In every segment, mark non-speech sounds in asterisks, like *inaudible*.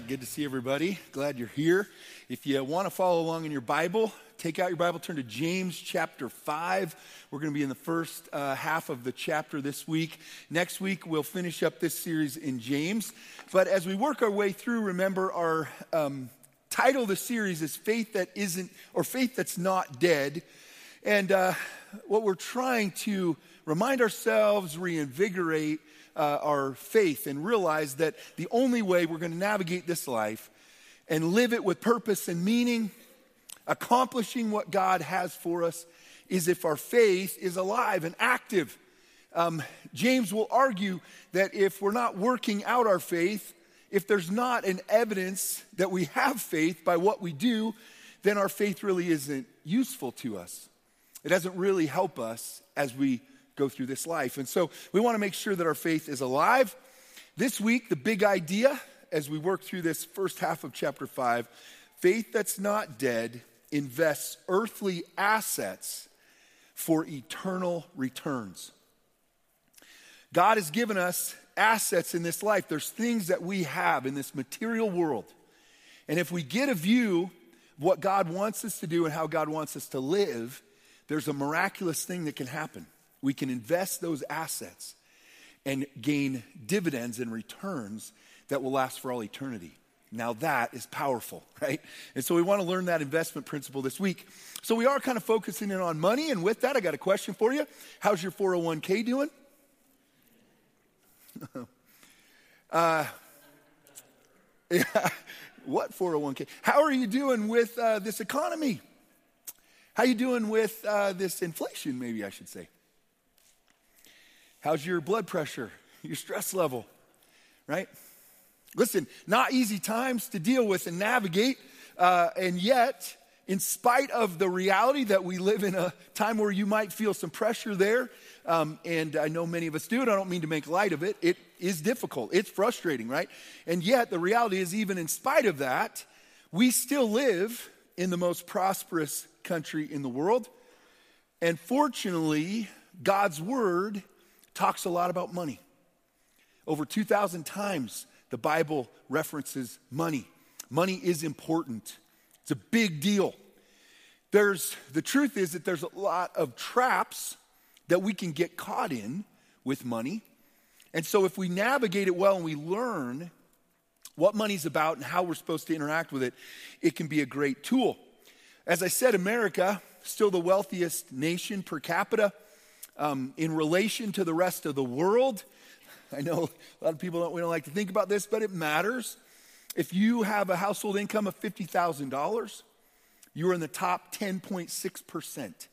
good to see everybody. Glad you're here. If you want to follow along in your Bible, take out your Bible, turn to James chapter 5. We're going to be in the first uh, half of the chapter this week. Next week, we'll finish up this series in James. But as we work our way through, remember our um, title of the series is Faith That Isn't, or Faith That's Not Dead. And uh, what we're trying to remind ourselves, reinvigorate, uh, our faith and realize that the only way we're going to navigate this life and live it with purpose and meaning, accomplishing what God has for us, is if our faith is alive and active. Um, James will argue that if we're not working out our faith, if there's not an evidence that we have faith by what we do, then our faith really isn't useful to us. It doesn't really help us as we go through this life. And so we want to make sure that our faith is alive. This week, the big idea as we work through this first half of chapter 5 faith that's not dead invests earthly assets for eternal returns. God has given us assets in this life. There's things that we have in this material world. And if we get a view of what God wants us to do and how God wants us to live, there's a miraculous thing that can happen we can invest those assets and gain dividends and returns that will last for all eternity. Now that is powerful, *laughs* right? And so we want to learn that investment principle this week. So we are kind of focusing in on money. And with that, I got a question for you. How's your 401k doing? *laughs* uh, *laughs* what 401k? How are you doing with uh, this economy? How you doing with uh, this inflation, maybe I should say? How's your blood pressure, your stress level, right? Listen, not easy times to deal with and navigate, uh, and yet, in spite of the reality that we live in a time where you might feel some pressure there, um, and I know many of us do, and I don't mean to make light of it, it is difficult, it's frustrating, right? And yet, the reality is, even in spite of that, we still live in the most prosperous country in the world. And fortunately, God's word talks a lot about money. Over 2,000 times, the Bible references money. Money is important, it's a big deal. There's, the truth is that there's a lot of traps that we can get caught in with money. And so, if we navigate it well and we learn what money's about and how we're supposed to interact with it, it can be a great tool. As I said, America, still the wealthiest nation per capita um, in relation to the rest of the world. I know a lot of people don't, we don't like to think about this, but it matters. If you have a household income of $50,000, you're in the top 10.6%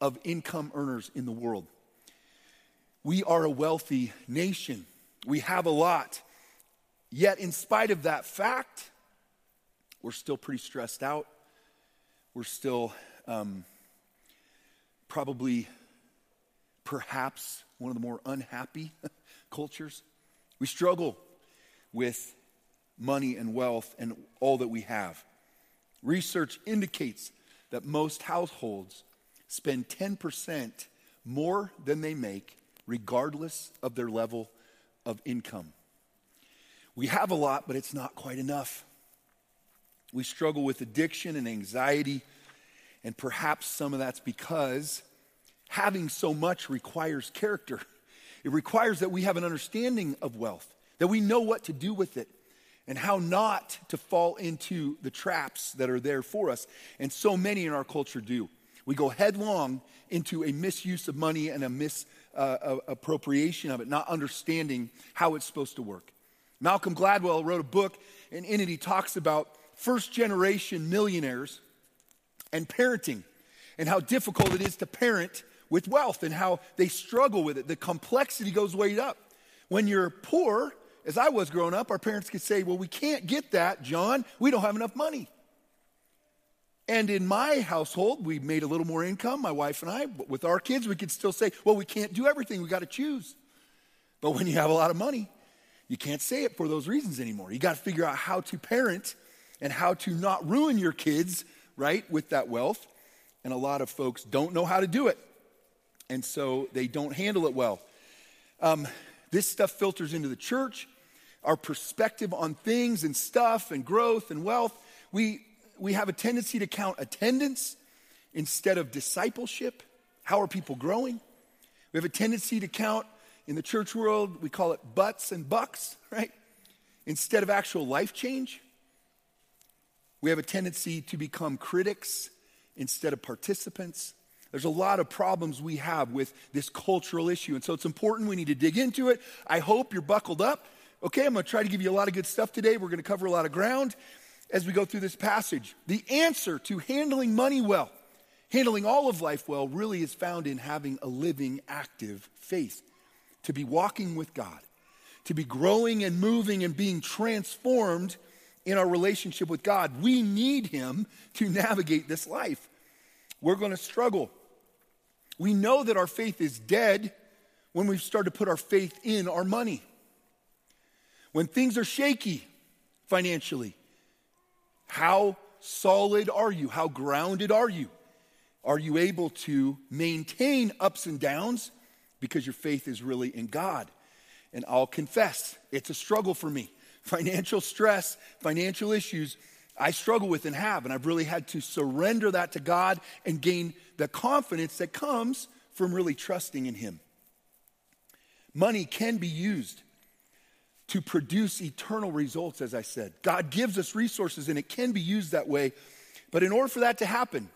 of income earners in the world. We are a wealthy nation. We have a lot. Yet, in spite of that fact, we're still pretty stressed out. We're still um, probably perhaps one of the more unhappy *laughs* cultures. We struggle with money and wealth and all that we have. Research indicates that most households spend 10% more than they make, regardless of their level of income. We have a lot, but it's not quite enough. We struggle with addiction and anxiety, and perhaps some of that's because having so much requires character. It requires that we have an understanding of wealth, that we know what to do with it and how not to fall into the traps that are there for us. And so many in our culture do. We go headlong into a misuse of money and a misappropriation uh, of it, not understanding how it's supposed to work. Malcolm Gladwell wrote a book, and in it he talks about first generation millionaires and parenting and how difficult it is to parent with wealth and how they struggle with it. The complexity goes way up. When you're poor, as I was growing up, our parents could say, Well, we can't get that, John. We don't have enough money. And in my household, we made a little more income, my wife and I. But with our kids, we could still say, Well, we can't do everything. We got to choose. But when you have a lot of money, you can't say it for those reasons anymore. You got to figure out how to parent and how to not ruin your kids, right, with that wealth. And a lot of folks don't know how to do it and so they don't handle it well. Um, this stuff filters into the church. our perspective on things and stuff and growth and wealth. We, we have a tendency to count attendance instead of discipleship. How are people growing? We have a tendency to count in the church world, we call it butts and bucks, *laughs* right? Instead of actual life change. We have a tendency to become critics instead of participants. There's a lot of problems we have with this cultural issue. And so it's important. We need to dig into it. I hope you're buckled up. Okay, I'm going to try to give you a lot of good stuff today. We're going to cover a lot of ground as we go through this passage. The answer to handling money well, handling all of life well, really is found in having a living, active faith, to be walking with God, to be growing and moving and being transformed in our relationship with God. We need Him to navigate this life. We're going to struggle. We know that our faith is dead when we start to put our faith in our money. When things are shaky financially, how solid are you? How grounded are you? Are you able to maintain ups and downs because your faith is really in God? And I'll confess, it's a struggle for me. *laughs* Financial stress, financial issues, I struggle with and have. And I've really had to surrender that to God and gain the confidence that comes from really trusting in Him. Money can be used to produce eternal results, as I said. God gives us resources and it can be used that way. But in order for that to happen,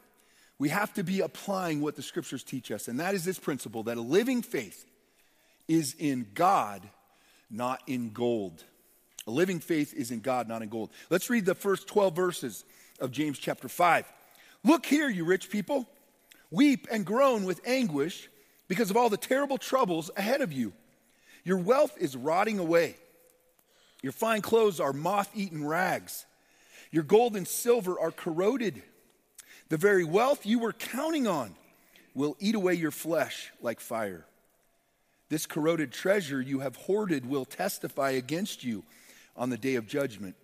we have to be applying what the scriptures teach us. And that is this principle that a living faith is in God, not in gold. A living faith is in God, not in gold. Let's read the first 12 verses of James chapter 5. Look here, you rich people. Weep and groan with anguish because of all the terrible troubles ahead of you. Your wealth is rotting away. Your fine clothes are moth eaten rags. Your gold and silver are corroded. The very wealth you were counting on will eat away your flesh like fire. This corroded treasure you have hoarded will testify against you on the day of judgment.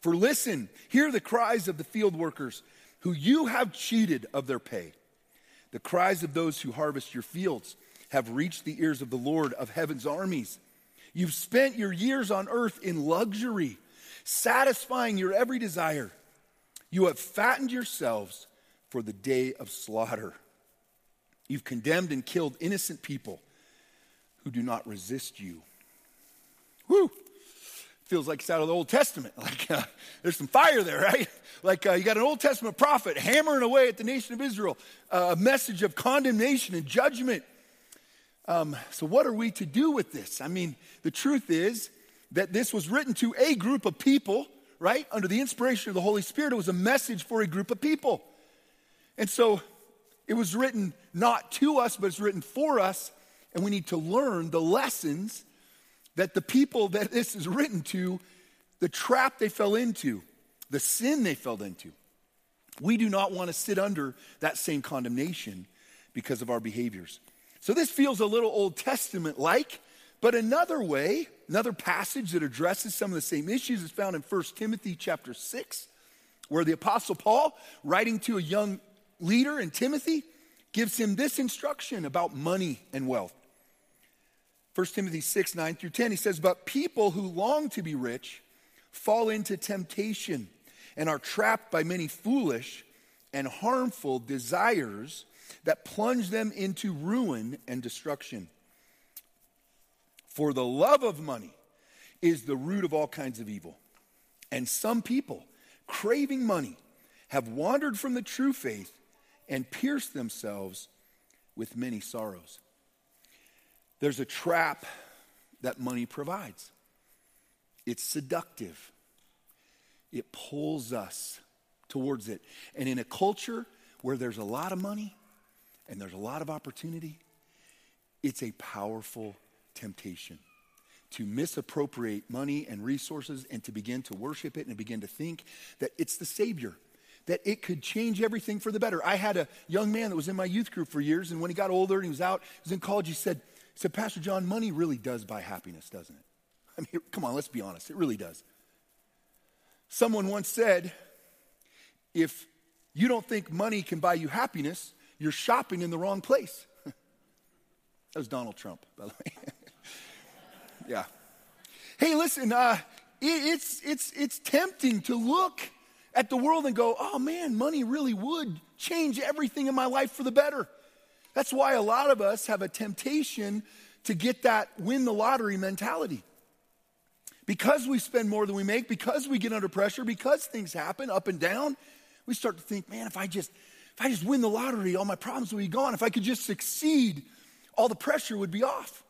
For listen, hear the cries of the field workers who you have cheated of their pay. The cries of those who harvest your fields have reached the ears of the Lord of heaven's armies. You've spent your years on earth in luxury, satisfying your every desire. You have fattened yourselves for the day of slaughter. You've condemned and killed innocent people who do not resist you. Whew! Feels like it's out of the Old Testament. *laughs* Like uh, there's some fire there, right? *laughs* Like uh, you got an Old Testament prophet hammering away at the nation of Israel, uh, a message of condemnation and judgment. Um, so, what are we to do with this? I mean, the truth is that this was written to a group of people, right? Under the inspiration of the Holy Spirit, it was a message for a group of people. And so it was written not to us, but it's written for us. And we need to learn the lessons that the people that this is written to, the trap they fell into, the sin they fell into. We do not want to sit under that same condemnation because of our behaviors. So this feels a little Old Testament like, but another way, another passage that addresses some of the same issues is found in 1 Timothy chapter 6, where the apostle Paul, writing to a young leader in Timothy gives him this instruction about money and wealth. 1 Timothy 6, 9 through 10, he says, But people who long to be rich fall into temptation and are trapped by many foolish and harmful desires that plunge them into ruin and destruction. For the love of money is the root of all kinds of evil. And some people, craving money, have wandered from the true faith and pierced themselves with many sorrows. There's a trap that money provides. It's seductive. It pulls us towards it. And in a culture where there's a lot of money and there's a lot of opportunity, it's a powerful temptation to misappropriate money and resources and to begin to worship it and begin to think that it's the Savior that it could change everything for the better. I had a young man that was in my youth group for years, and when he got older and he was out, he was in college, he said, said, Pastor John, money really does buy happiness, doesn't it? I mean, come on, let's be honest, it really does. Someone once said, if you don't think money can buy you happiness, you're shopping in the wrong place. *laughs* that was Donald Trump, by the way. *laughs* yeah. Hey, listen, uh, it, it's, it's, it's tempting to look at the world and go, oh man, money really would change everything in my life for the better. That's why a lot of us have a temptation to get that win the lottery mentality. Because we spend more than we make, because we get under pressure, because things happen up and down, we start to think, man, if I just if I just win the lottery, all my problems will be gone. If I could just succeed, all the pressure would be off.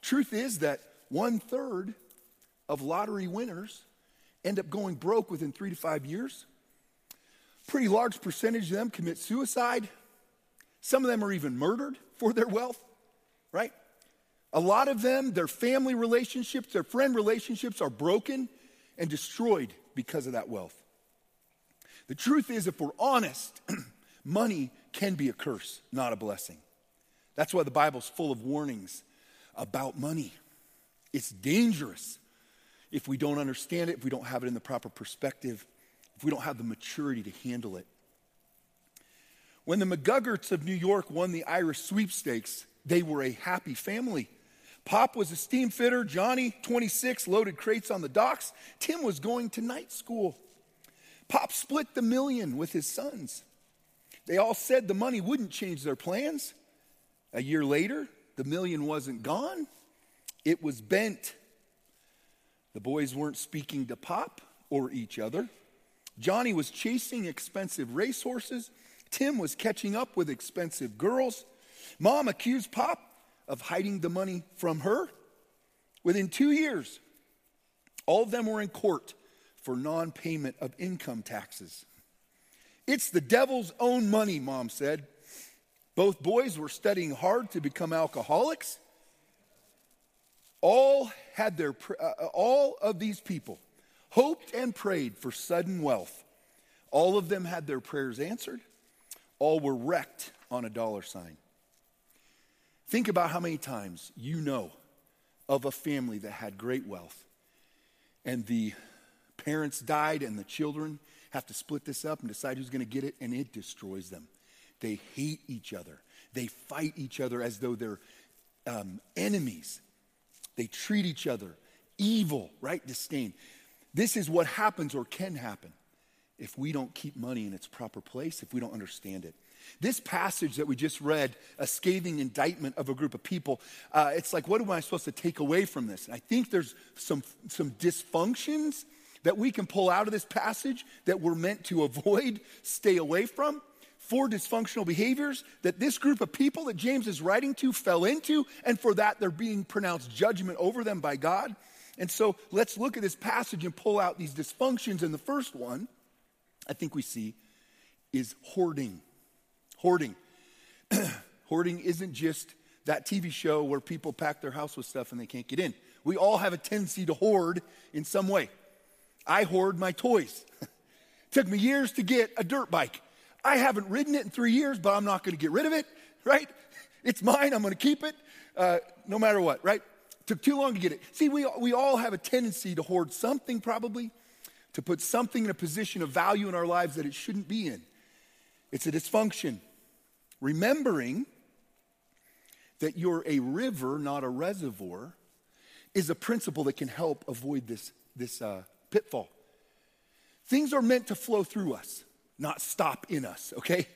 Truth is that one third of lottery winners end up going broke within three to five years. Pretty large percentage of them commit suicide. Some of them are even murdered for their wealth, right? A lot of them, their family relationships, their friend relationships are broken and destroyed because of that wealth. The truth is, if we're honest, *clears throat* money can be a curse, not a blessing. That's why the Bible's full of warnings about money. It's dangerous if we don't understand it, if we don't have it in the proper perspective, if we don't have the maturity to handle it. When the McGuggerts of New York won the Irish sweepstakes, they were a happy family. Pop was a steam fitter, Johnny, 26, loaded crates on the docks. Tim was going to night school. Pop split the million with his sons. They all said the money wouldn't change their plans. A year later, the million wasn't gone, it was bent. The boys weren't speaking to Pop or each other. Johnny was chasing expensive racehorses. Tim was catching up with expensive girls. Mom accused Pop of hiding the money from her. Within two years, all of them were in court for non payment of income taxes. It's the devil's own money, mom said. Both boys were studying hard to become alcoholics. All had their uh, uh, all of these people hoped and prayed for sudden wealth. All of them had their prayers answered. All were wrecked on a dollar sign. Think about how many times you know of a family that had great wealth and the parents died and the children have to split this up and decide who's going to get it, and it destroys them. They hate each other. They fight each other as though they're um, enemies. They treat each other evil, right? Disdain. This is what happens or can happen if we don't keep money in its proper place, if we don't understand it. This passage that we just read, a scathing indictment of a group of people, uh, it's like, what am I supposed to take away from this? And I think there's some, some dysfunctions that we can pull out of this passage that we're meant to *laughs* avoid, stay away from. Four dysfunctional behaviors that this group of people that James is writing to fell into, and for that they're being pronounced judgment over them by God. And so let's look at this passage and pull out these dysfunctions. And the first one, I think we see, is hoarding. Hoarding. *clears throat* hoarding isn't just that TV show where people pack their house with stuff and they can't get in. We all have a tendency to hoard in some way. I hoard my toys. *laughs* Took me years to get a dirt bike. I haven't ridden it in three years, but I'm not going to get rid of it, *laughs* right? It's mine. I'm going to keep it uh, no matter what, right? Took too long to get it. See, we, we all have a tendency to hoard something, probably, to put something in a position of value in our lives that it shouldn't be in. It's a dysfunction. Remembering that you're a river, not a reservoir, is a principle that can help avoid this, this uh, pitfall. Things are meant to flow through us, not stop in us, okay?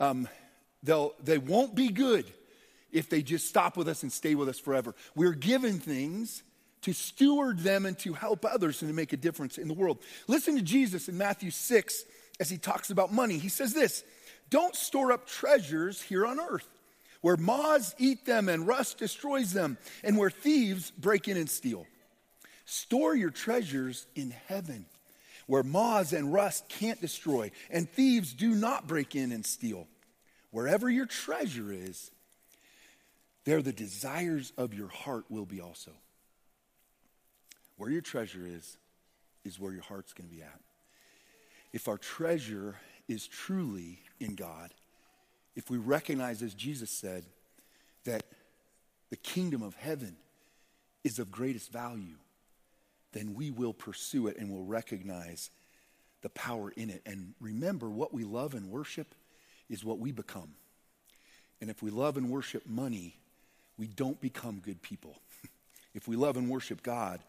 Um, they'll, they won't be good if they just stop with us and stay with us forever. We're given things to steward them and to help others and to make a difference in the world. Listen to Jesus in Matthew 6 as he talks about money. He says this Don't store up treasures here on earth where moths eat them and rust destroys them, and where thieves break in and steal. Store your treasures in heaven, where moths and rust can't destroy, and thieves do not break in and steal. Wherever your treasure is, there the desires of your heart will be also. Where your treasure is, is where your heart's going to be at. If our treasure is truly in God, if we recognize, as Jesus said, that the kingdom of heaven is of greatest value, then we will pursue it and will recognize the power in it. And remember, what we love and worship is what we become. And if we love and worship money, we don't become good people. *laughs* If we love and worship God,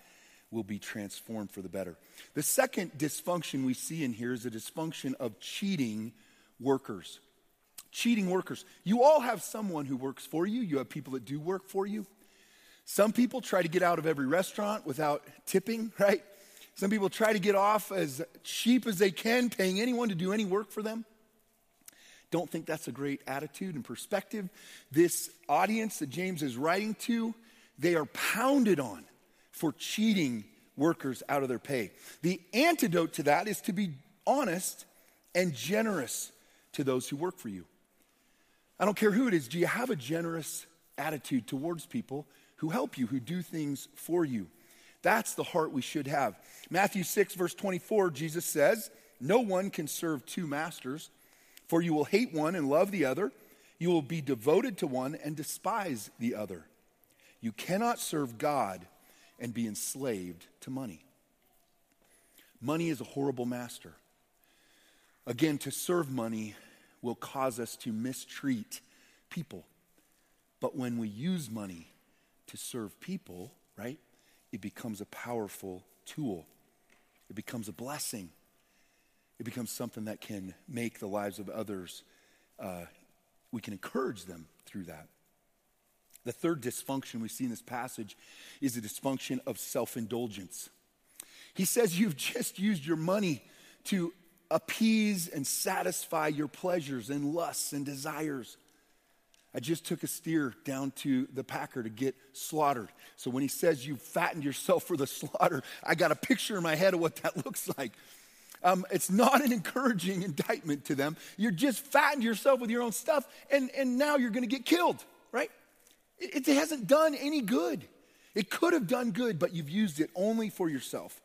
we'll be transformed for the better. The second dysfunction we see in here is a dysfunction of cheating workers. Cheating workers. You all have someone who works for you, you have people that do work for you. Some people try to get out of every restaurant without tipping, *laughs* right? Some people try to get off as cheap as they can, paying anyone to do any work for them. Don't think that's a great attitude and perspective. This audience that James is writing to, they are pounded on for cheating workers out of their pay. The antidote to that is to be honest and generous to those who work for you. I don't care who it is, do you have a generous attitude towards people who help you, who do things for you? That's the heart we should have. Matthew 6, verse 24, Jesus says, No one can serve two masters, for you will hate one and love the other. You will be devoted to one and despise the other. You cannot serve God and be enslaved to money. Money is a horrible master. Again, to serve money will cause us to mistreat people. But when we use money to serve people, right, it becomes a powerful tool. It becomes a blessing. It becomes something that can make the lives of others, uh, we can encourage them through that. The third dysfunction we see in this passage is the dysfunction of self indulgence. He says you've just used your money to appease and satisfy your pleasures and lusts and desires. I just took a steer down to the packer to get slaughtered. So when he says you've fattened yourself for the slaughter, I got a picture in my head of what that *laughs* looks like. Um, it's not an encouraging indictment to them. You're just fattened yourself with your own stuff, and, and now you're going to get killed, right? It, hasn't done any good. It could have done good, but you've used it only for yourself.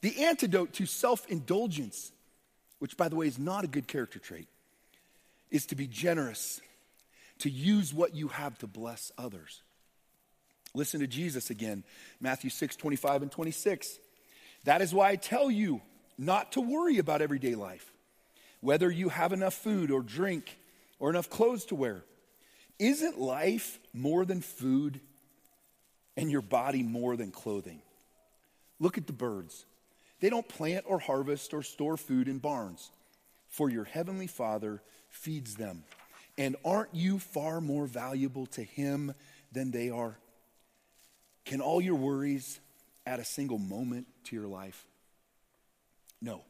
The antidote to self indulgence, which, by the way, is not a good character trait, is to be generous to use what you have to bless others. Listen to Jesus again, Matthew 6, 25 and 26. That is why I tell you not to worry about everyday life, whether you have enough food or drink or enough clothes to wear. Isn't life more than food and your body more than clothing? Look at the birds. They don't plant or harvest or store food in barns, for your heavenly Father feeds them. And aren't you far more valuable to Him than they are? Can all your worries add a single moment to your life? No.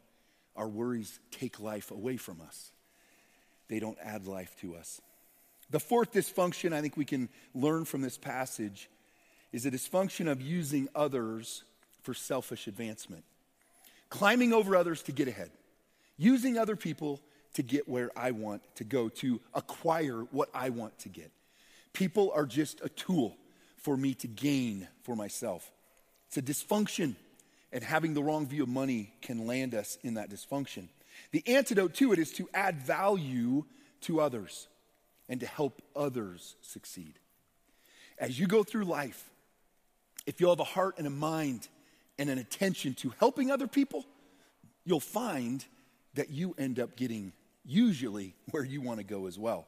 Our worries take life away from us, they don't add life to us. The fourth dysfunction I think we can learn from this passage is a dysfunction of using others for selfish advancement, climbing over others to get ahead, using other people to get where I want to go, to acquire what I want to get. People are just a tool for me to gain for myself. It's a dysfunction, and having the wrong view of money can land us in that dysfunction. The antidote to it is to add value to others and to help others succeed. As you go through life, if you have a heart and a mind and an attention to helping other people, you'll find that you end up getting usually where you want to go as well.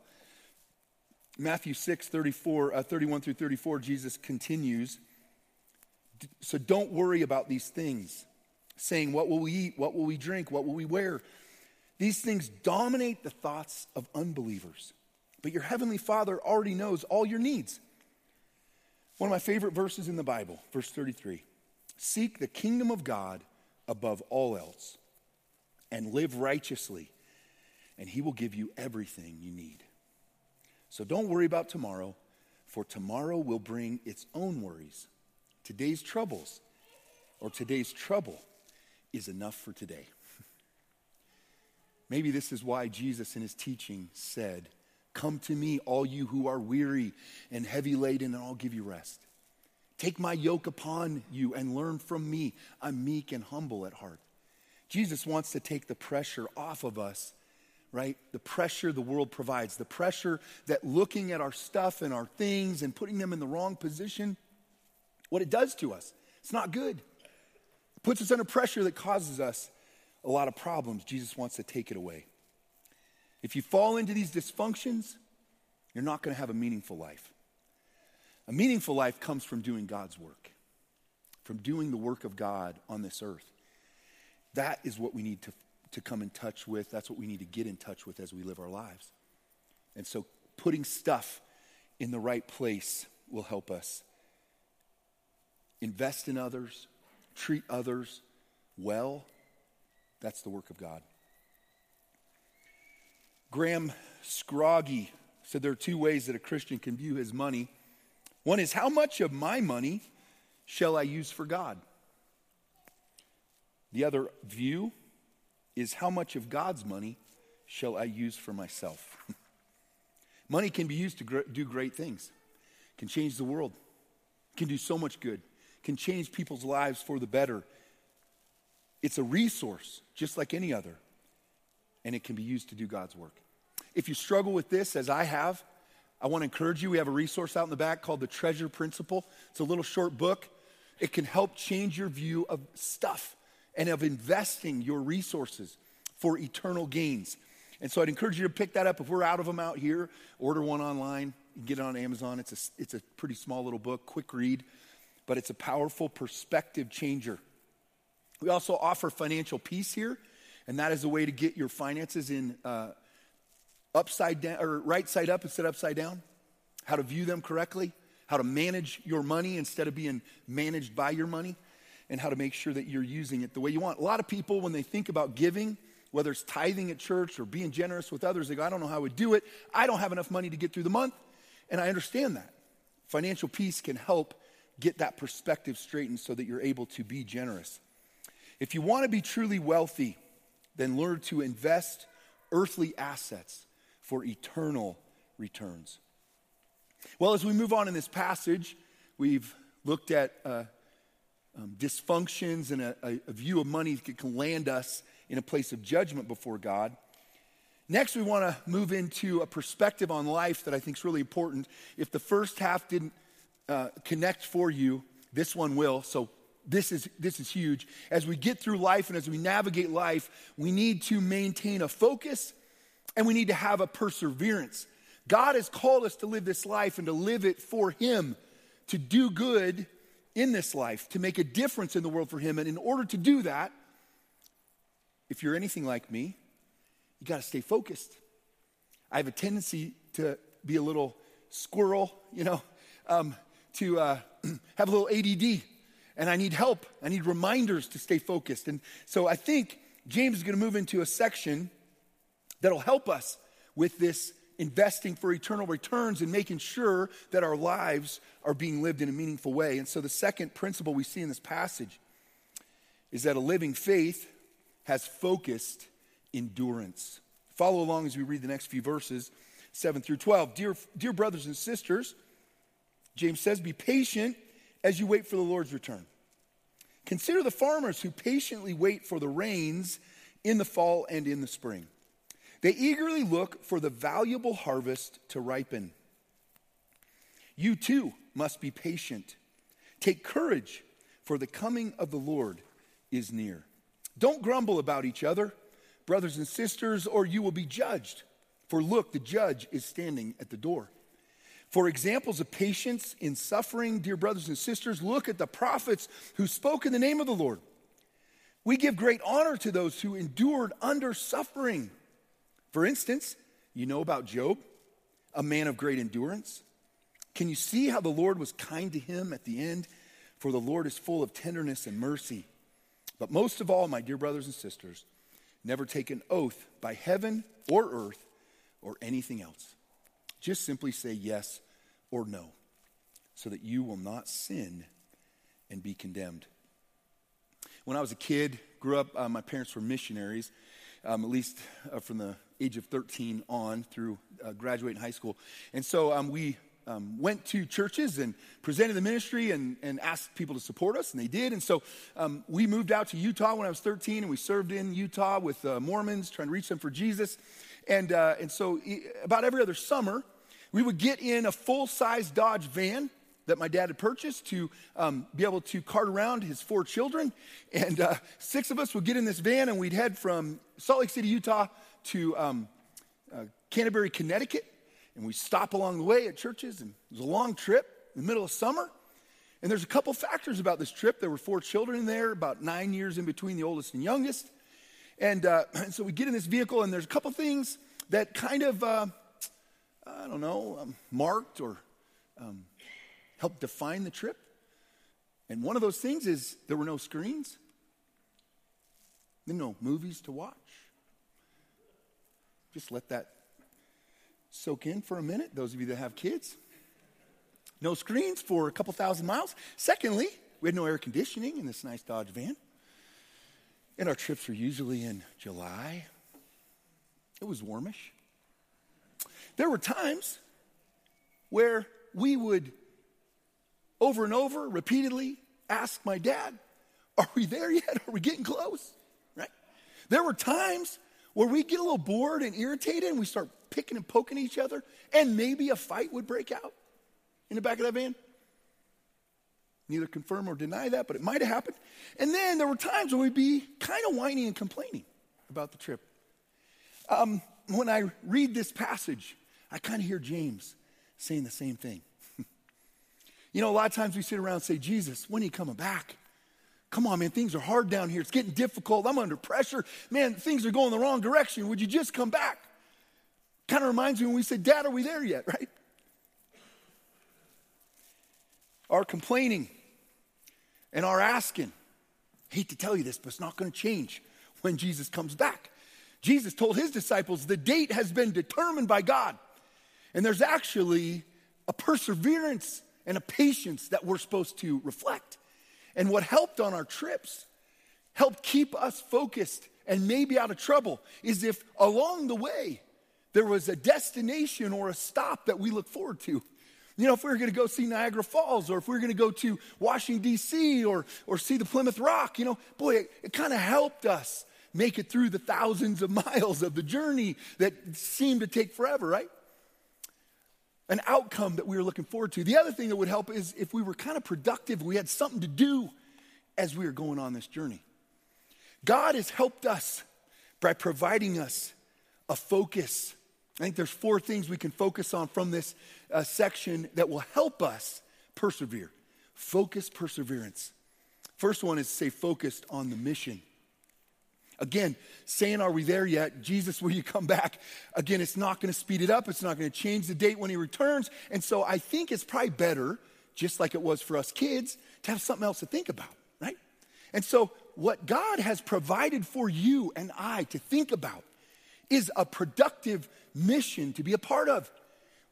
Matthew 6, 34, uh, 31 through 34, Jesus continues. So don't worry about these things, saying, What will we eat? What will we drink? What will we wear? These things dominate the thoughts of unbelievers. But your heavenly Father already knows all your needs. One of my favorite verses in the Bible, verse 33 Seek the kingdom of God above all else and live righteously and He will give you everything you need. So don't worry about tomorrow, for tomorrow will bring its own worries. Today's troubles or today's trouble is enough for today. *laughs* Maybe this is why Jesus in his teaching said, Come to me, all you who are weary and heavy laden, and I'll give you rest. Take my yoke upon you and learn from me. I'm meek and humble at heart. Jesus wants to take the pressure off of us right? The pressure the world provides, the pressure that looking at our stuff and our things and putting them in the wrong position, what it does to us, it's not good. It puts us under pressure that causes us a lot of problems. Jesus wants to take it away. If you fall into these dysfunctions, you're not going to have a meaningful life. A meaningful life comes from doing God's work, from doing the work of God on this earth. That is what we need to, to come in touch with. That's what we need to get in touch with as we live our lives. And so putting stuff in the right place will help us. Invest in others, treat others well. That's the work of God. Graham Scroggie said there are two ways that a Christian can view his money. One is, how much of my money shall I use for God? The other view is, how much of God's money shall I use for myself? *laughs* money can be used to gr- do great things, can change the world, can do so much good, can change people's lives for the better. It's a resource, just like any other, and it can be used to do God's work. If you struggle with this, as I have, I want to encourage you. We have a resource out in the back called the Treasure Principle. It's a little short book. It can help change your view of stuff and of investing your resources for eternal gains. And so I'd encourage you to pick that up. If we're out of them out here, order one online, get it on Amazon. It's a, it's a pretty small little book, quick read, but it's a powerful perspective changer. We also offer financial peace here, and that is a way to get your finances in. Uh, upside down or right side up instead of upside down, how to view them correctly, how to manage your money instead of being managed by your money, and how to make sure that you're using it the way you want. A lot of people, when they think about giving, whether it's tithing at church or being generous with others, they go, I don't know how I would do it. I don't have enough money to get through the month. And I understand that. Financial peace can help get that perspective straightened so that you're able to be generous. If you want to be truly wealthy, then learn to invest earthly assets for eternal returns. Well, as we move on in this passage, we've looked at uh, um, dysfunctions and a, a, view of money that can land us in a place of judgment before God. Next, we want to move into a perspective on life that I think is really important. If the first half didn't uh, connect for you, this one will. So this is this is huge. As we get through life and as we navigate life, we need to maintain a focus and we need to have a perseverance. God has called us to live this life and to live it for Him, to do good in this life, to make a difference in the world for Him. And in order to do that, if you're anything like me, you got to stay focused. I have a tendency to be a little squirrel, you know, um, to uh, *clears throat* have a little ADD, and I need help. I need reminders to stay focused. And so I think James is going to move into a section that'll help us with this investing for eternal returns and making sure that our lives are being lived in a meaningful way. And so, the second principle we see in this passage is that a living faith has focused endurance. Follow along as we read the next few verses, 7 through 12. Dear, dear brothers and sisters, James says, Be patient as you wait for the Lord's return. Consider the farmers who patiently wait for the rains in the fall and in the spring. They eagerly look for the valuable harvest to ripen. You too must be patient. Take courage, for the coming of the Lord is near. Don't grumble about each other, brothers and sisters, or you will be judged. For look, the judge is standing at the door. For examples of patience in suffering, dear brothers and sisters, look at the prophets who spoke in the name of the Lord. We give great honor to those who endured under suffering. For instance, you know about Job, a man of great endurance. Can you see how the Lord was kind to him at the end? For the Lord is full of tenderness and mercy. But most of all, my dear brothers and sisters, never take an oath by heaven or earth or anything else. Just simply say yes or no, so that you will not sin and be condemned. When I was a kid, grew up, uh, my parents were missionaries, um, at least uh, from the age of 13 on through uh, graduating high school. And so um, we um, went to churches and presented the ministry and, and asked people to support us, and they did. And so um, we moved out to Utah when I was 13, and we served in Utah with uh, Mormons, trying to reach them for Jesus. And, uh, and so about every other summer, we would get in a full size Dodge van that my dad had purchased to um, be able to cart around his four children. And uh, six of us would get in this van and we'd head from Salt Lake City, Utah to um, uh, Canterbury, Connecticut, and we stop along the way at churches, and it was a long trip. in the middle of summer. And there's a couple factors about this trip. There were four children in there, about nine years in between the oldest and youngest. And, uh, *clears throat* and so we get in this vehicle, and there's a couple things that kind of, uh, I don't know, um, marked or um, helped define the trip. And one of those things is there were no screens, no movies to watch. Just let that soak in for a minute, those of you that have kids. No screens for a couple thousand miles. Secondly, we had no air conditioning in this nice Dodge van. And our trips were usually in July. It was warmish. There were times where we would over and over, repeatedly ask my dad, Are we there yet? Are we getting close? Right? There were times where we get a little bored and irritated and we start picking and poking each other, and maybe a fight would break out in the back of that van. Neither confirm or deny that, but it might have happened. And then there were times when we'd be kind of whining and complaining about the trip. Um, when I read this passage, I kind of hear James saying the same thing. *laughs* you know, a lot of times we sit around and say, Jesus, when are you coming back? Come on, man, things are hard down here. It's getting difficult. I'm under pressure. Man, things are going the wrong direction. Would you just come back? Kind of reminds me when we said, Dad, are we there yet, *laughs* right? Our complaining and our asking, hate to tell you this, but it's not going to change when Jesus comes back. Jesus told his disciples the date has been determined by God. And there's actually a perseverance and a patience that we're supposed to reflect. And what helped on our trips, helped keep us focused and maybe out of trouble, is if along the way there was a destination or a stop that we look forward to. You know, if we were going to go see Niagara Falls or if we were going to go to Washington, D.C. or, or see the Plymouth Rock, you know, boy, it, it kind of helped us make it through the thousands of *laughs* miles of the journey that seemed to take forever, right? An outcome that we were looking forward to. The other thing that would help is if we were kind of productive, we had something to do as we were going on this journey. God has helped us by providing us a focus. I think there's four things we can focus on from this uh, section that will help us persevere. Focus, perseverance. First one is stay focused on the mission. Again, saying, Are we there yet? Jesus, will you come back? Again, it's not going to speed it up. It's not going to change the date when he returns. And so I think it's probably better, just like it was for us kids, to have something else to think about, right? And so, what God has provided for you and I to think about is a productive mission to be a part of.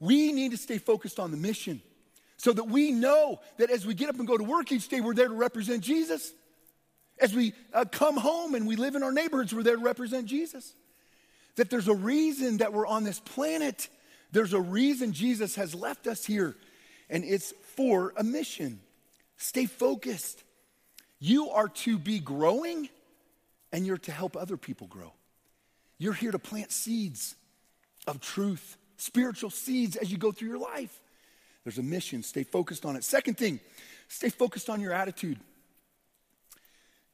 We need to stay focused on the mission so that we know that as we get up and go to work each day, we're there to represent Jesus. As we uh, come home and we live in our neighborhoods, we're there to represent Jesus. That there's a reason that we're on this planet. There's a reason Jesus has left us here, and it's for a mission. Stay focused. You are to be growing, and you're to help other people grow. You're here to plant seeds of truth, spiritual seeds as you go through your life. There's a mission. Stay focused on it. Second thing, stay focused on your attitude.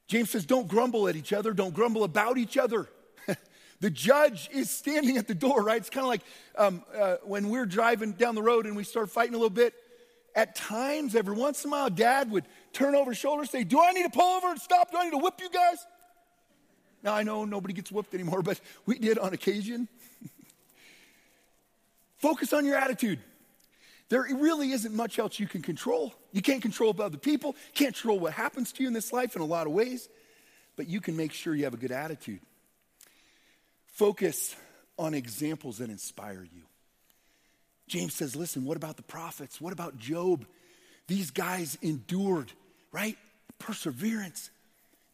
James says, don't grumble at each other, don't grumble about each other. *laughs* the judge is standing at the door, right? It's kind of like um, uh, when we're driving down the road and we start fighting a little bit. At times, every once in a while, dad would turn over his shoulder and say, Do I need to pull over and stop? Do I need to whip you guys? Now, I know nobody gets whipped anymore, but we did on occasion. Focus on your attitude. There really isn't much else you can control. You can't control other people, can't control what happens to you in this life in a lot of ways, but you can make sure you have a good attitude. Focus on examples that inspire you. James says, listen, what about the prophets? What about Job? These guys endured, right? Perseverance.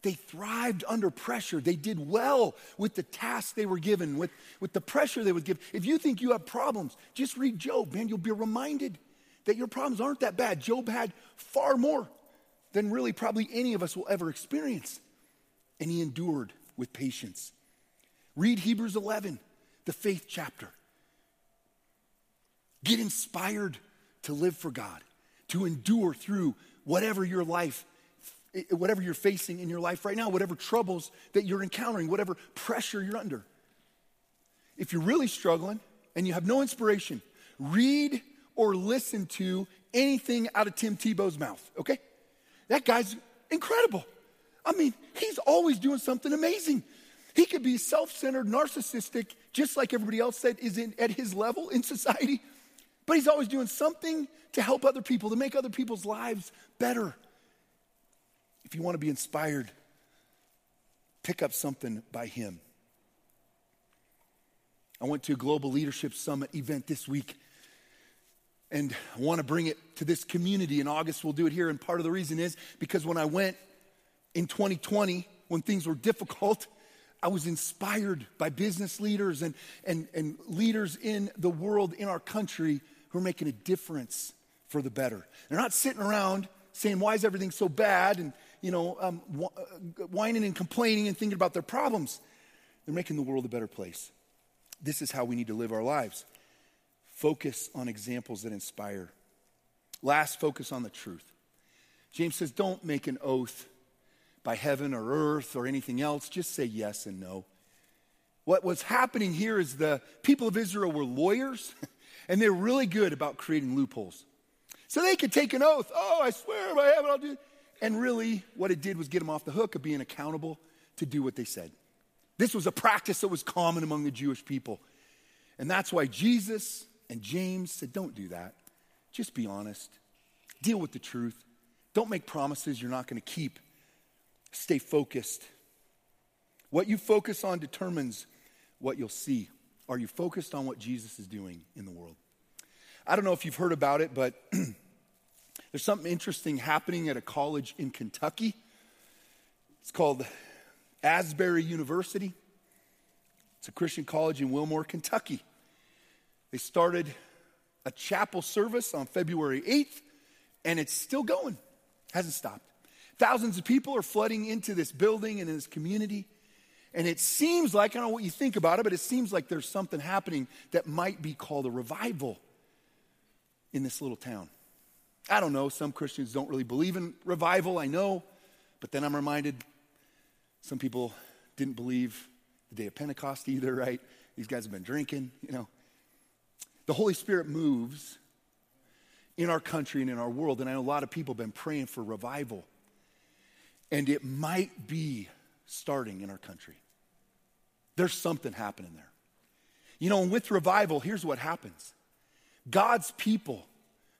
They thrived under pressure. They did well with the tasks they were given, with, with the pressure they would give. If you think you have problems, just read Job, man. You'll be reminded that your problems aren't that bad. Job had far more than really probably any of us will ever experience. And he endured with patience. Read Hebrews 11, the faith chapter. Get inspired to live for God, to endure through whatever your life whatever you're facing in your life right now, whatever troubles that you're encountering, whatever pressure you're under. If you're really struggling and you have no inspiration, read or listen to anything out of Tim Tebow's mouth, okay? That guy's incredible. I mean, he's always doing something amazing. He could be self centered, narcissistic, just like everybody else that is in, at his level in society, but he's always doing something to help other people, to make other people's lives better. If you want to be inspired, pick up something by him. I went to a Global Leadership Summit event this week and I want to bring it to this community. In August, we'll do it here. And part of the reason is because when I went in 2020, when things were difficult, I was inspired by business leaders and, and, and leaders in the world, in our country, who are making a difference for the better. They're not sitting around saying, Why is everything so bad? and you know, um, uh, whining and complaining and thinking about their problems. They're making the world a better place. This is how we need to live our lives. Focus on examples that inspire. Last, focus on the truth. James says, don't make an oath by heaven or earth or anything else. Just say yes and no. What was happening here is the people of Israel were lawyers *laughs* and they're really good about creating loopholes. So they could take an oath. Oh, I swear by heaven I'll do. And really, what it did was get them off the hook of being accountable to do what they said. This was a practice that was common among the Jewish people. And that's why Jesus and James said, Don't do that. Just be honest. Deal with the truth. Don't make promises you're not going to keep. Stay focused. What you focus on determines what you'll see. Are you focused on what Jesus is doing in the world? I don't know if you've heard about it, but *clears throat* there's something interesting happening at a college in Kentucky. It's called Asbury University. It's a Christian college in Wilmore, Kentucky. They started a chapel service on February 8th, and it's still going, hasn't stopped. Thousands of people are flooding into this building and in this community. And it seems like, I don't know what you think about it, but it seems like there's something happening that might be called a revival in this little town. I don't know. Some Christians don't really believe in revival, I know. But then I'm reminded some people didn't believe the day of Pentecost either, right? These guys have been drinking, you know. The Holy Spirit moves in our country and in our world, and I know a lot of people have been praying for revival. And it might be starting in our country. There's something happening there. You know, and with revival, here's what happens God's people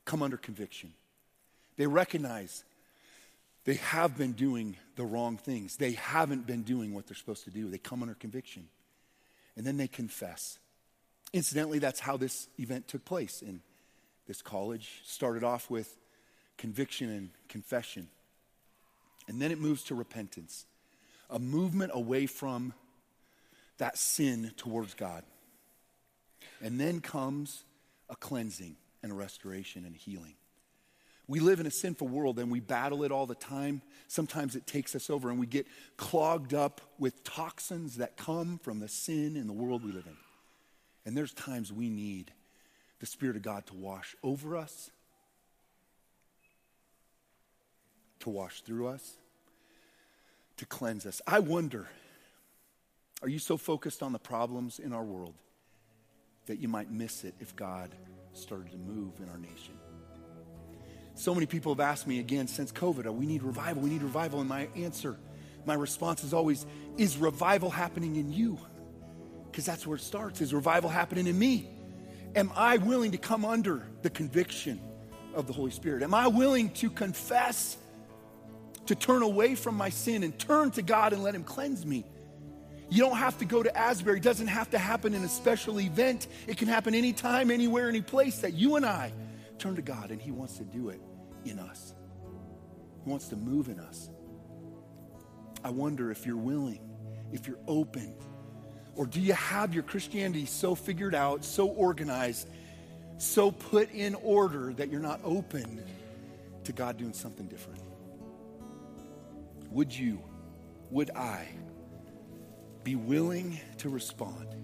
come under conviction. They recognize they have been doing the wrong things, they haven't been doing what they're supposed to do. They come under conviction. And then they confess. Incidentally, that's how this event took place in this college. Started off with conviction and confession. And then it moves to repentance, a movement away from that sin towards God. And then comes a cleansing and a restoration and healing. We live in a sinful world and we battle it all the time. Sometimes it takes us over and we get clogged up with toxins that come from the sin in the world we live in. And there's times we need the Spirit of God to wash over us, to wash through us, to cleanse us. I wonder are you so focused on the problems in our world that you might miss it if God started to move in our nation? So many people have asked me again since COVID, oh, we need revival, we need revival. And my answer, my response is always, is revival happening in you? because that's where it starts. Is revival happening in me? Am i willing to come under the conviction of the holy spirit? Am i willing to confess to turn away from my sin and turn to god and let him cleanse me? You don't have to go to asbury. It doesn't have to happen in a special event. It can happen anytime anywhere any place that you and i turn to god and he wants to do it in us he wants to move in us i wonder if you're willing if you're open or do you have your Christianity so figured out, so organized, so put in order that you're not open to God doing something different? Would you, would I be willing to respond?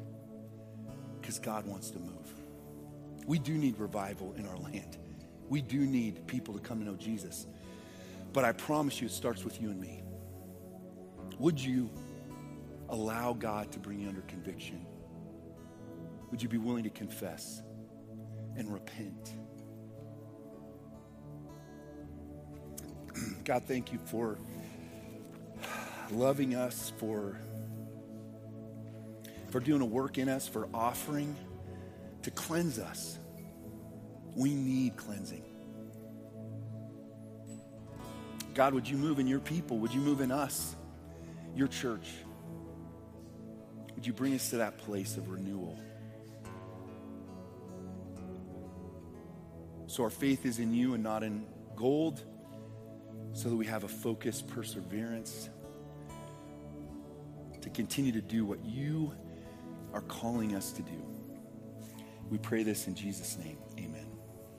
Because God wants to move. We do need revival in our land. We do need people to come to know Jesus. But I promise you, it starts with you and me. Would you allow God to bring you under conviction? Would you be willing to confess and repent *clears throat* God, thank you for loving us, for, for doing a work in us, for offering to cleanse us. We need cleansing. God, would you move in your people? Would you move in us, your church? Would you bring us to that place of renewal? So our faith is in you and not in gold, so that we have a focused perseverance to continue to do what you are calling us to do. We pray this in Jesus' name. Amen.